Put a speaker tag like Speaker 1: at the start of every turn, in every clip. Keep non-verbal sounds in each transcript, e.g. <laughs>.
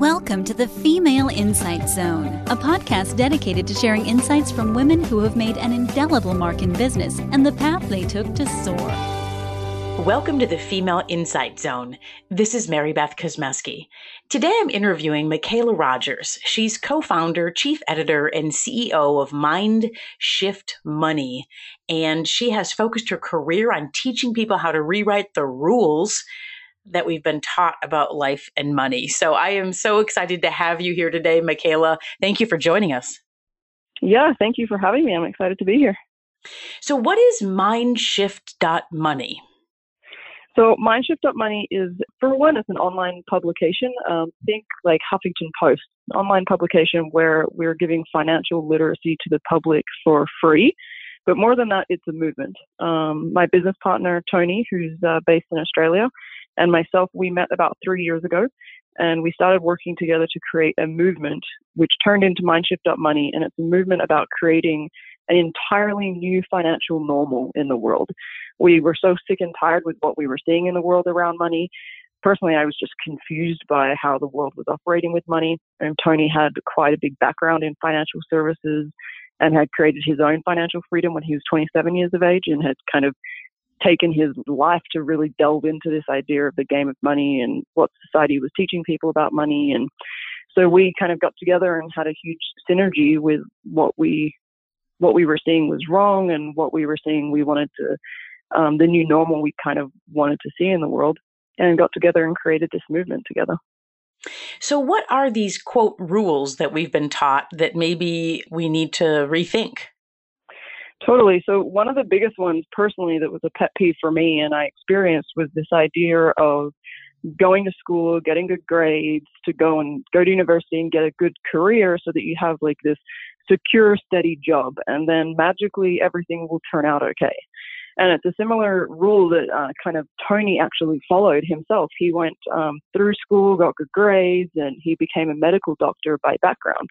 Speaker 1: Welcome to the Female Insight Zone, a podcast dedicated to sharing insights from women who have made an indelible mark in business and the path they took to soar.
Speaker 2: Welcome to the Female Insight Zone. This is Mary Beth Kosmeski. Today I'm interviewing Makaylah Rogers. She's co founder, chief editor, and CEO of Mind Shift Money. And she has focused her career on teaching people how to rewrite the rules that we've been taught about life and money. So I am so excited to have you here today, Makaylah. Thank you for joining us.
Speaker 3: Yeah, thank you for having me. I'm excited to be here.
Speaker 2: So, what is Mindshift.money?
Speaker 3: So, Mindshift.money is, for one, it's an online publication. Um, think like Huffington Post, online publication where we're giving financial literacy to the public for free. But more than that, it's a movement. Um, my business partner, Tony, who's uh, based in Australia, and myself, we met about three years ago and we started working together to create a movement which turned into Mindshift.money. And it's a movement about creating an entirely new financial normal in the world. We were so sick and tired with what we were seeing in the world around money. Personally, I was just confused by how the world was operating with money. And Tony had quite a big background in financial services and had created his own financial freedom when he was 27 years of age and had kind of taken his life to really delve into this idea of the game of money and what society was teaching people about money. And so we kind of got together and had a huge synergy with what we what we were seeing was wrong and what we were seeing we wanted to um, the new normal we kind of wanted to see in the world and got together and created this movement together.
Speaker 2: So, what are these quote rules that we've been taught that maybe we need to rethink?
Speaker 3: Totally. So one of the biggest ones personally that was a pet peeve for me and I experienced was this idea of going to school, getting good grades, to go and go to university and get a good career so that you have like this secure, steady job and then magically everything will turn out okay. And it's a similar rule that uh, kind of Tony actually followed himself. He went um, through school, got good grades, and he became a medical doctor by background.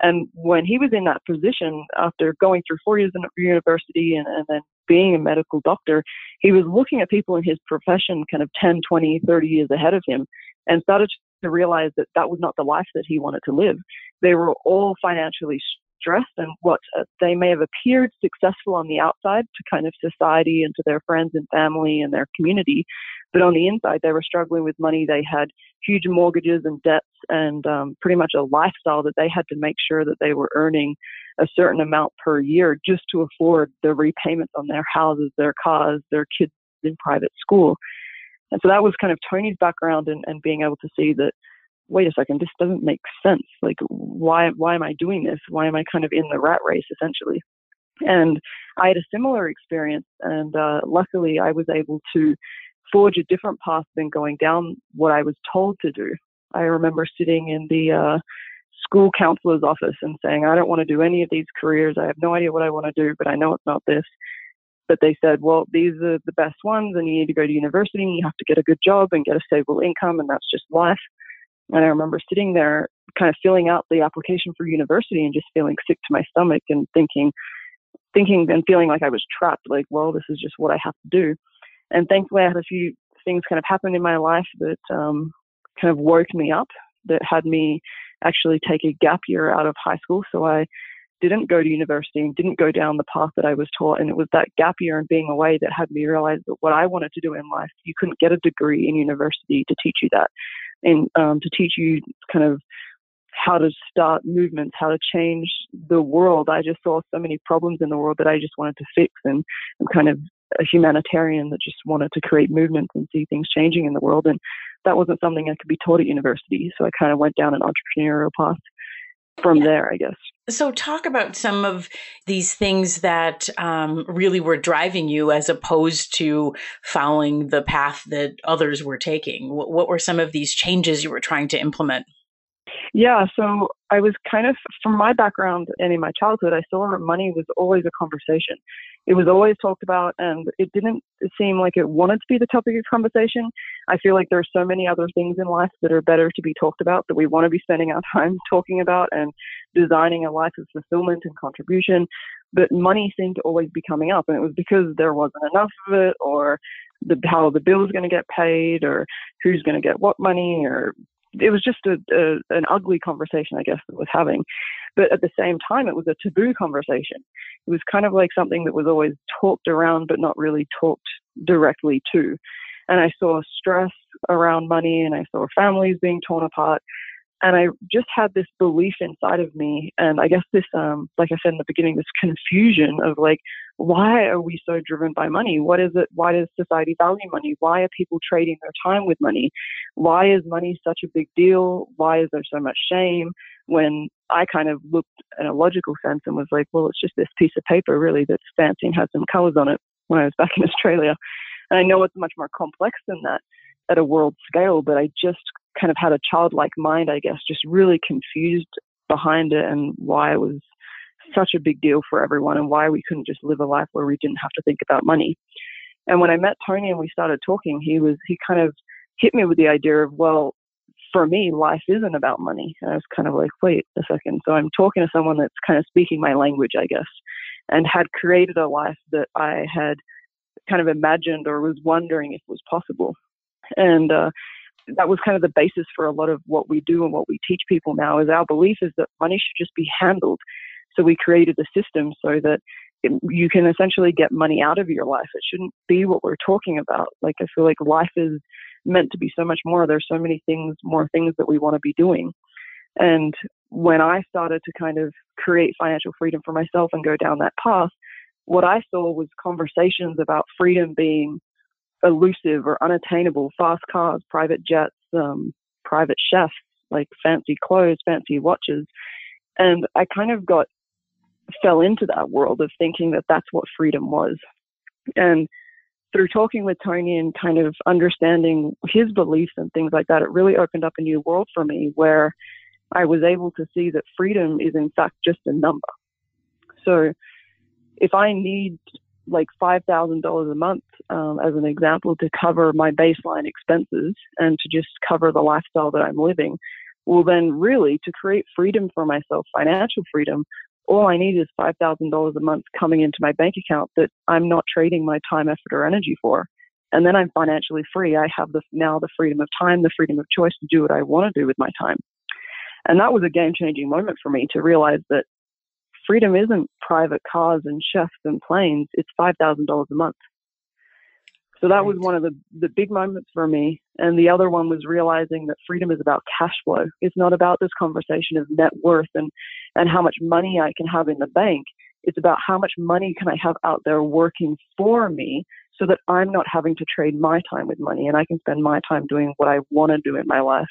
Speaker 3: And when he was in that position, after going through four years in university and, and then being a medical doctor, he was looking at people in his profession kind of 10, 20, 30 years ahead of him and started to realize that that was not the life that he wanted to live. They were all financially stressed and what uh, they may have appeared successful on the outside to kind of society and to their friends and family and their community. But on the inside, they were struggling with money. They had huge mortgages and debts and um, pretty much a lifestyle that they had to make sure that they were earning a certain amount per year just to afford the repayments on their houses, their cars, their kids in private school. And so that was kind of Tony's background and, and being able to see that, wait a second, this doesn't make sense. Like, why, why am I doing this? Why am I kind of in the rat race essentially? And I had a similar experience, and uh, luckily I was able to forge a different path than going down what I was told to do. I remember sitting in the uh, school counselor's office and saying, I don't want to do any of these careers. I have no idea what I want to do, but I know it's not this. But they said, well, these are the best ones, and you need to go to university, and you have to get a good job and get a stable income, and that's just life. And I remember sitting there, kind of filling out the application for university, and just feeling sick to my stomach, and thinking, thinking and feeling like I was trapped. Like, well, this is just what I have to do. And thankfully, I had a few things kind of happen in my life that um, kind of woke me up, that had me actually take a gap year out of high school. So I didn't go to university and didn't go down the path that I was taught. And it was that gap year and being away that had me realize that what I wanted to do in life, you couldn't get a degree in university to teach you that and um, to teach you kind of how to start movements, how to change the world. I just saw so many problems in the world that I just wanted to fix and, and kind of a humanitarian that just wanted to create movements and see things changing in the world. And that wasn't something I could be taught at university. So I kind of went down an entrepreneurial path from yeah. there, I guess.
Speaker 2: So, talk about some of these things that um, really were driving you as opposed to following the path that others were taking. What, what were some of these changes you were trying to implement?
Speaker 3: Yeah, so I was kind of, from my background and in my childhood, I saw money was always a conversation it was always talked about and it didn't seem like it wanted to be the topic of conversation. I feel like there are so many other things in life that are better to be talked about that we want to be spending our <laughs> time talking about and designing a life of fulfillment and contribution. But money seemed to always be coming up and it was because there wasn't enough of it or the, how the bill is going to get paid or who's going to get what money or it was just a, a, an ugly conversation, I guess, that was having. But at the same time, it was a taboo conversation. It was kind of like something that was always talked around, but not really talked directly to. And I saw stress around money, and I saw families being torn apart, and I just had this belief inside of me, and I guess this, um, like I said in the beginning, this confusion of like, why are we so driven by money? What is it? Why does society value money? Why are people trading their time with money? Why is money such a big deal? Why is there so much shame? When I kind of looked in a logical sense and was like, well, it's just this piece of paper really that's fancy and has some colors on it when I was back in <laughs> Australia. And I know it's much more complex than that at a world scale, but I just kind of had a childlike mind, I guess, just really confused behind it and why it was such a big deal for everyone and why we couldn't just live a life where we didn't have to think about money. And when I met Tony and we started talking, he was, he kind of hit me with the idea of, well, for me, life isn't about money. And I was kind of like, wait a second. So I'm talking to someone that's kind of speaking my language, I guess, and had created a life that I had kind of imagined or was wondering if it was possible. And uh, that was kind of the basis for a lot of what we do and what we teach people now is our belief is that money should just be handled. So we created a system so that it, you can essentially get money out of your life. It shouldn't be what we're talking about. Like I feel like life is meant to be so much more. There's so many things, more things that we want to be doing. And when I started to kind of create financial freedom for myself and go down that path, what I saw was conversations about freedom being elusive or unattainable, fast cars, private jets, um, private chefs, like fancy clothes, fancy watches. And I kind of got, fell into that world of thinking that that's what freedom was. And through talking with Tony and kind of understanding his beliefs and things like that, it really opened up a new world for me where I was able to see that freedom is in fact just a number. So if I need like $5,000 a month, um, as an example, to cover my baseline expenses and to just cover the lifestyle that I'm living. Well, then, really, to create freedom for myself, financial freedom, all I need is $5,000 a month coming into my bank account that I'm not trading my time, effort, or energy for. And then I'm financially free. I have the, now the freedom of time, the freedom of choice to do what I want to do with my time. And that was a game changing moment for me to realize that freedom isn't private cars and chefs and planes. It's $5,000 a month. So that was one of the, the big moments for me. And the other one was realizing that freedom is about cash flow. It's not about this conversation of net worth and, and how much money I can have in the bank. It's about how much money can I have out there working for me so that I'm not having to trade my time with money and I can spend my time doing what I want to do in my life,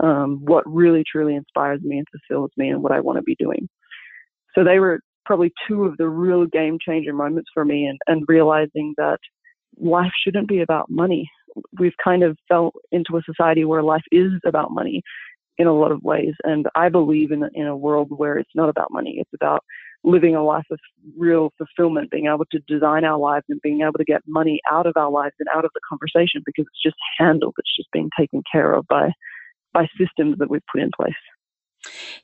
Speaker 3: um, what really truly inspires me and fulfills me and what I want to be doing. So they were probably two of the real game changer moments for me and, and realizing that life shouldn't be about money. We've kind of fell into a society where life is about money in a lot of ways. And I believe in, in a world where it's not about money. It's about living a life of real fulfillment, being able to design our lives and being able to get money out of our lives and out of the conversation because it's just handled. It's just being taken care of by, by systems that we've put in place.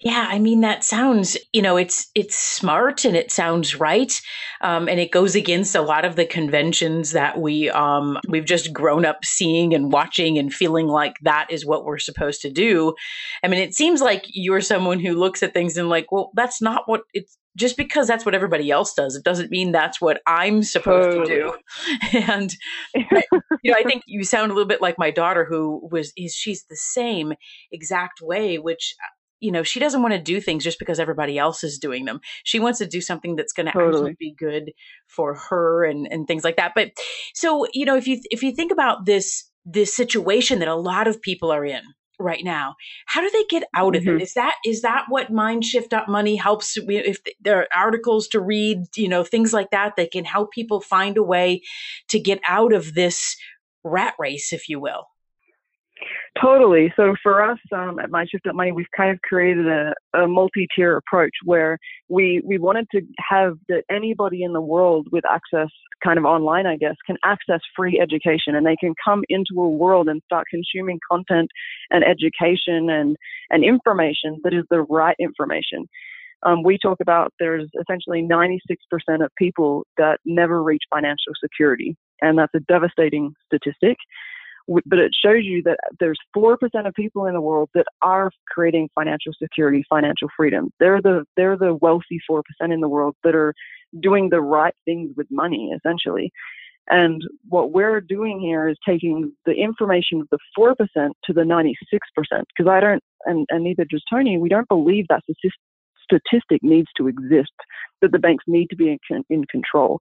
Speaker 2: Yeah, I mean that sounds, you know, it's it's smart and it sounds right, um, and it goes against a lot of the conventions that we um, we've just grown up seeing and watching and feeling like that is what we're supposed to do. I mean, it seems like you're someone who looks at things and like, well, that's not what it's just because that's what everybody else does, it doesn't mean that's what I'm supposed totally. to do. <laughs> And you know, I think you sound a little bit like my daughter, who was is she's the same exact way, which you know, she doesn't want to do things just because everybody else is doing them. She wants to do something that's going to totally. actually be good for her and and things like that. But so, you know, if you if you think about this this situation that a lot of people are in right now, how do they get out of mm-hmm. it? Is that is that what Mindshift.money helps if there are articles to read, you know, things like that that can help people find a way to get out of this rat race, if you will?
Speaker 3: Totally. So for us um, at Mindshift.money, we've kind of created a, a multi-tier approach where we we wanted to have that anybody in the world with access, kind of online, I guess, can access free education, and they can come into a world and start consuming content and education and and information that is the right information. Um, we talk about there's essentially 96% of people that never reach financial security, and that's a devastating statistic but it shows you that there's 4% of people in the world that are creating financial security, financial freedom. They're the, they're the wealthy 4% in the world that are doing the right things with money, essentially. And what we're doing here is taking the information of the 4% to the 96%, because I don't, and, and neither does Tony, we don't believe that statistic needs to exist, that the banks need to be in, in control.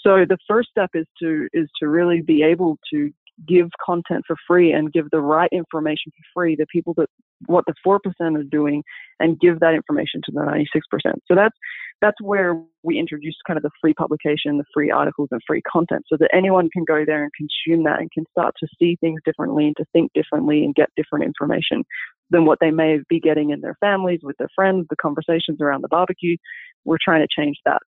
Speaker 3: So the first step is to, is to really be able to give content for free and give the right information for free, the people that what the 4% are doing and give that information to the 96%. So that's, that's where we introduced kind of the free publication, the free articles and free content so that anyone can go there and consume that and can start to see things differently and to think differently and get different information than what they may be getting in their families, with their friends, the conversations around the barbecue. We're trying to change that.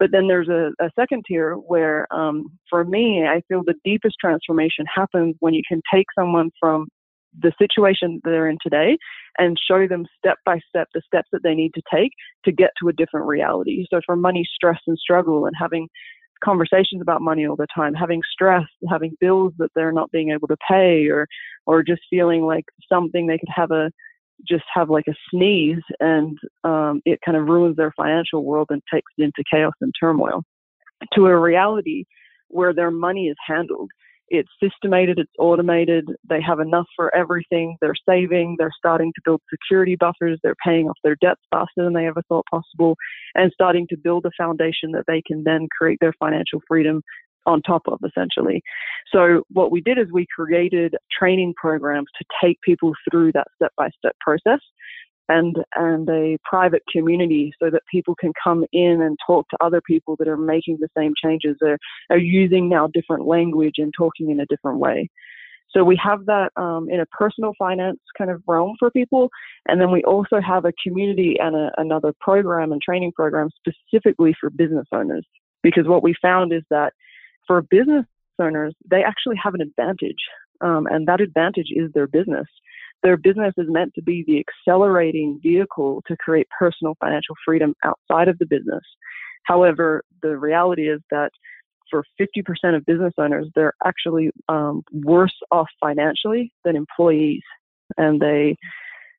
Speaker 3: But then there's a, a second tier where, um, for me, I feel the deepest transformation happens when you can take someone from the situation they're in today and show them step by step the steps that they need to take to get to a different reality. So for money, stress, and struggle, and having conversations about money all the time, having stress, having bills that they're not being able to pay, or or just feeling like something they could have a just have like a sneeze and um, it kind of ruins their financial world and takes it into chaos and turmoil to a reality where their money is handled. It's systemated, it's automated, they have enough for everything, they're saving, they're starting to build security buffers, they're paying off their debts faster than they ever thought possible, and starting to build a foundation that they can then create their financial freedom on top of essentially. So what we did is we created training programs to take people through that step by step process and and a private community so that people can come in and talk to other people that are making the same changes are, are using now different language and talking in a different way. So we have that um, in a personal finance kind of realm for people, and then we also have a community and a, another program and training program specifically for business owners. Because what we found is that for business owners, they actually have an advantage, um, and that advantage is their business. Their business is meant to be the accelerating vehicle to create personal financial freedom outside of the business. However, the reality is that for 50% of business owners, they're actually um, worse off financially than employees, and they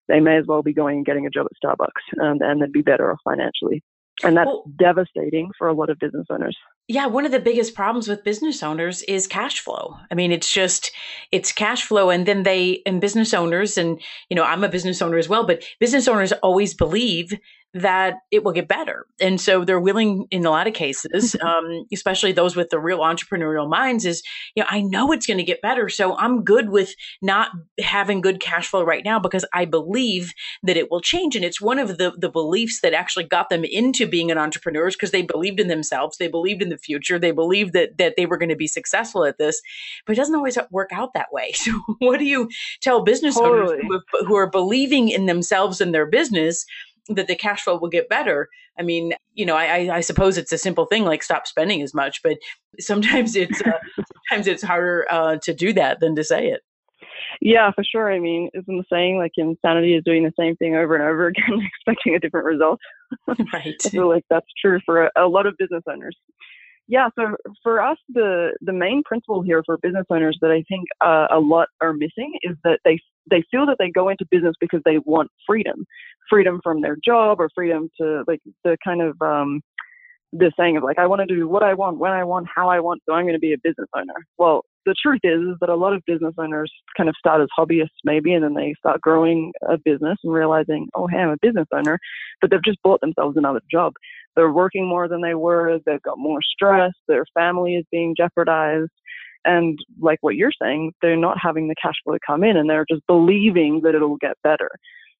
Speaker 3: they may as well be going and getting a job at Starbucks, and, and they'd be better off financially. And that's well, devastating for a lot of business owners.
Speaker 2: Yeah, one of the biggest problems with business owners is cash flow. I mean, it's just it's cash flow and then they and business owners and you know, I'm a business owner as well, but business owners always believe that it will get better. And so they're willing in a lot of cases, <laughs> um, especially those with the real entrepreneurial minds is, you know, I know it's going to get better. So I'm good with not having good cash flow right now because I believe that it will change. And it's one of the, the beliefs that actually got them into being an entrepreneur is because they believed in themselves. They believed in the future. They believed that, that they were going to be successful at this, but it doesn't always work out that way. <laughs> So what do you tell business totally. owners who, who are believing in themselves and their business? That the cash flow will get better. I mean, you know, I, I suppose it's a simple thing like stop spending as much, but sometimes it's uh, sometimes it's harder uh, to do that than to say it.
Speaker 3: Yeah, for sure. I mean, isn't the saying like insanity is doing the same thing over and over again, <laughs> expecting a different result? <laughs>
Speaker 2: right.
Speaker 3: I feel like that's true for a, a lot of business owners yeah, so for us, the the main principle here for business owners that I think uh, a lot are missing is that they they feel that they go into business because they want freedom, freedom from their job or freedom to like the kind of um, the saying of like I want to do what I want, when I want, how I want, so I'm going to be a business owner. Well, the truth is, is that a lot of business owners kind of start as hobbyists maybe, and then they start growing a business and realizing, oh, hey, I'm a business owner, but they've just bought themselves another job they're working more than they were, they've got more stress, their family is being jeopardized. And like what you're saying, they're not having the cash flow come in and they're just believing that it'll get better.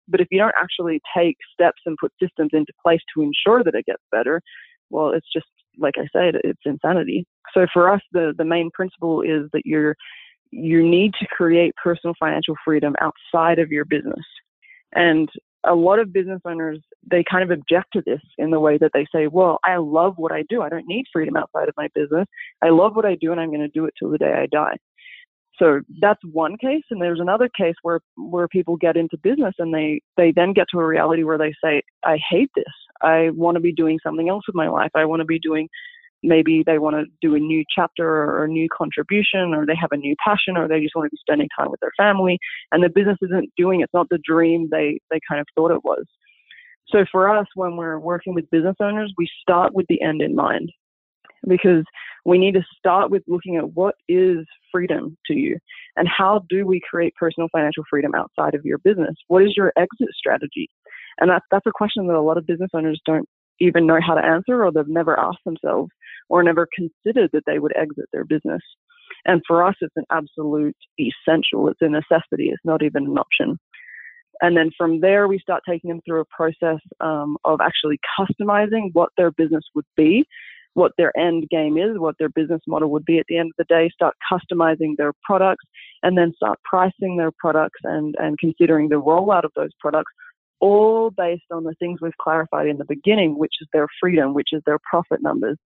Speaker 3: But if you don't actually take steps and put systems into place to ensure that it gets better, well, it's just like I said, it's insanity. So for us, the the main principle is that you're you need to create personal financial freedom outside of your business. And a lot of business owners they kind of object to this in the way that they say, "Well, I love what I do. I don't need freedom outside of my business. I love what I do, and I'm going to do it till the day I die." So that's one case, and there's another case where where people get into business and they they then get to a reality where they say, "I hate this. I want to be doing something else with my life. I want to be doing maybe they want to do a new chapter or a new contribution or they have a new passion or they just want to be spending time with their family and the business isn't doing it's not the dream they they kind of thought it was so for us when we're working with business owners we start with the end in mind because we need to start with looking at what is freedom to you and how do we create personal financial freedom outside of your business what is your exit strategy and that's that's a question that a lot of business owners don't even know how to answer or they've never asked themselves or never considered that they would exit their business. And for us, it's an absolute essential. It's a necessity. It's not even an option. And then from there, we start taking them through a process um, of actually customizing what their business would be, what their end game is, what their business model would be at the end of the day, start customizing their products, and then start pricing their products and, and considering the rollout of those products all based on the things we've clarified in the beginning, which is their freedom, which is their profit numbers.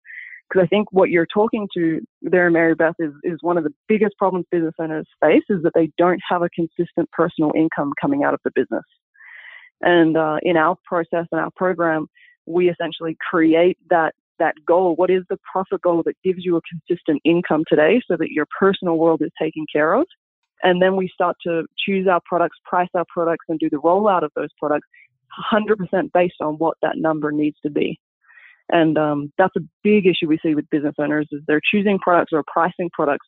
Speaker 3: Because I think what you're talking to there, Mary Beth, is, is one of the biggest problems business owners face is that they don't have a consistent personal income coming out of the business. And uh, in our process and our program, we essentially create that that goal. What is the profit goal that gives you a consistent income today, so that your personal world is taken care of? And then we start to choose our products, price our products, and do the rollout of those products 100% based on what that number needs to be. And um, that's a big issue we see with business owners is they're choosing products or pricing products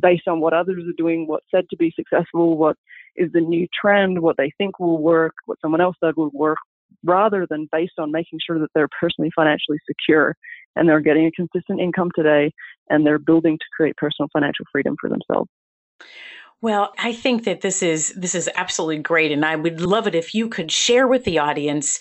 Speaker 3: based on what others are doing, what's said to be successful, what is the new trend, what they think will work, what someone else said will work, rather than based on making sure that they're personally financially secure and they're getting a consistent income today and they're building to create personal financial freedom for themselves.
Speaker 2: Well, I think that this is this is absolutely great and I would love it if you could share with the audience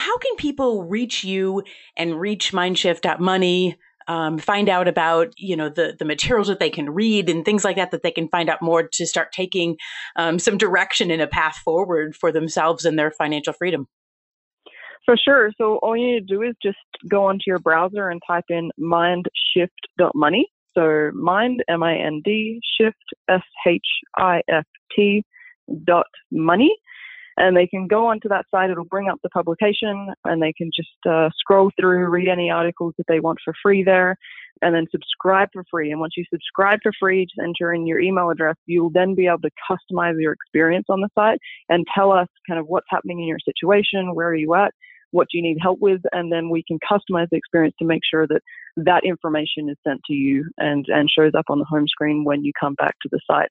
Speaker 2: how can people reach you and reach mindshift.money um, find out about you know the the materials that they can read and things like that that they can find out more to start taking um, some direction in a path forward for themselves and their financial freedom
Speaker 3: for sure so all you need to do is just go onto your browser and type in mindshift.money so mind, M-I-N-D, shift, S-H-I-F-T dot money. And they can go onto that site. It'll bring up the publication and they can just uh, scroll through, read any articles that they want for free there, and then subscribe for free. And once you subscribe for free, just enter in your email address. You'll then be able to customize your experience on the site and tell us kind of what's happening in your situation, where are you at, what do you need help with, and then we can customize the experience to make sure that that information is sent to you and, and shows up on the home screen when you come back to the site.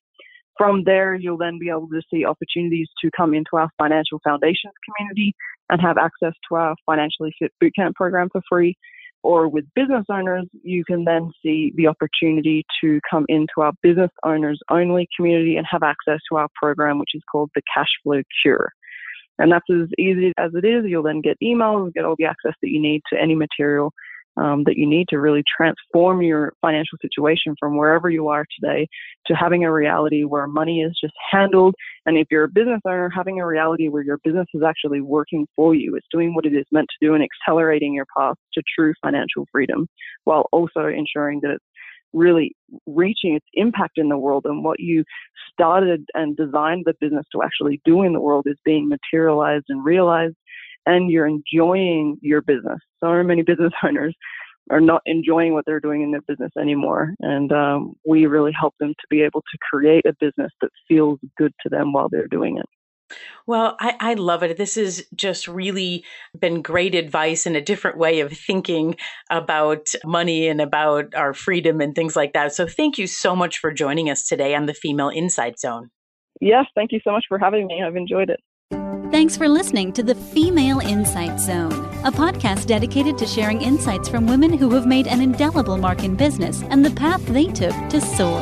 Speaker 3: From there, you'll then be able to see opportunities to come into our financial foundations community and have access to our financially fit bootcamp program for free. Or with business owners, you can then see the opportunity to come into our business owners only community and have access to our program, which is called the Cash Flow Cure. And that's as easy as it is. You'll then get emails, get all the access that you need to any material um, that you need to really transform your financial situation from wherever you are today to having a reality where money is just handled. And if you're a business owner, having a reality where your business is actually working for you, it's doing what it is meant to do and accelerating your path to true financial freedom while also ensuring that it's really reaching its impact in the world and what you started and designed the business to actually do in the world is being materialized and realized and you're enjoying your business. So many business <laughs> owners are not enjoying what they're doing in their business anymore. And um, we really help them to be able to create a business that feels good to them while they're doing it.
Speaker 2: Well, I, I, love it. This has just really been great advice and a different way of thinking about money and about our freedom and things like that. So, thank you so much for joining us today on the Female Insight Zone.
Speaker 3: Yes, thank you so much for having me. I've enjoyed it.
Speaker 1: Thanks for listening to the Female Insight Zone, a podcast dedicated to sharing insights from women who have made an indelible mark in business and the path they took to soar.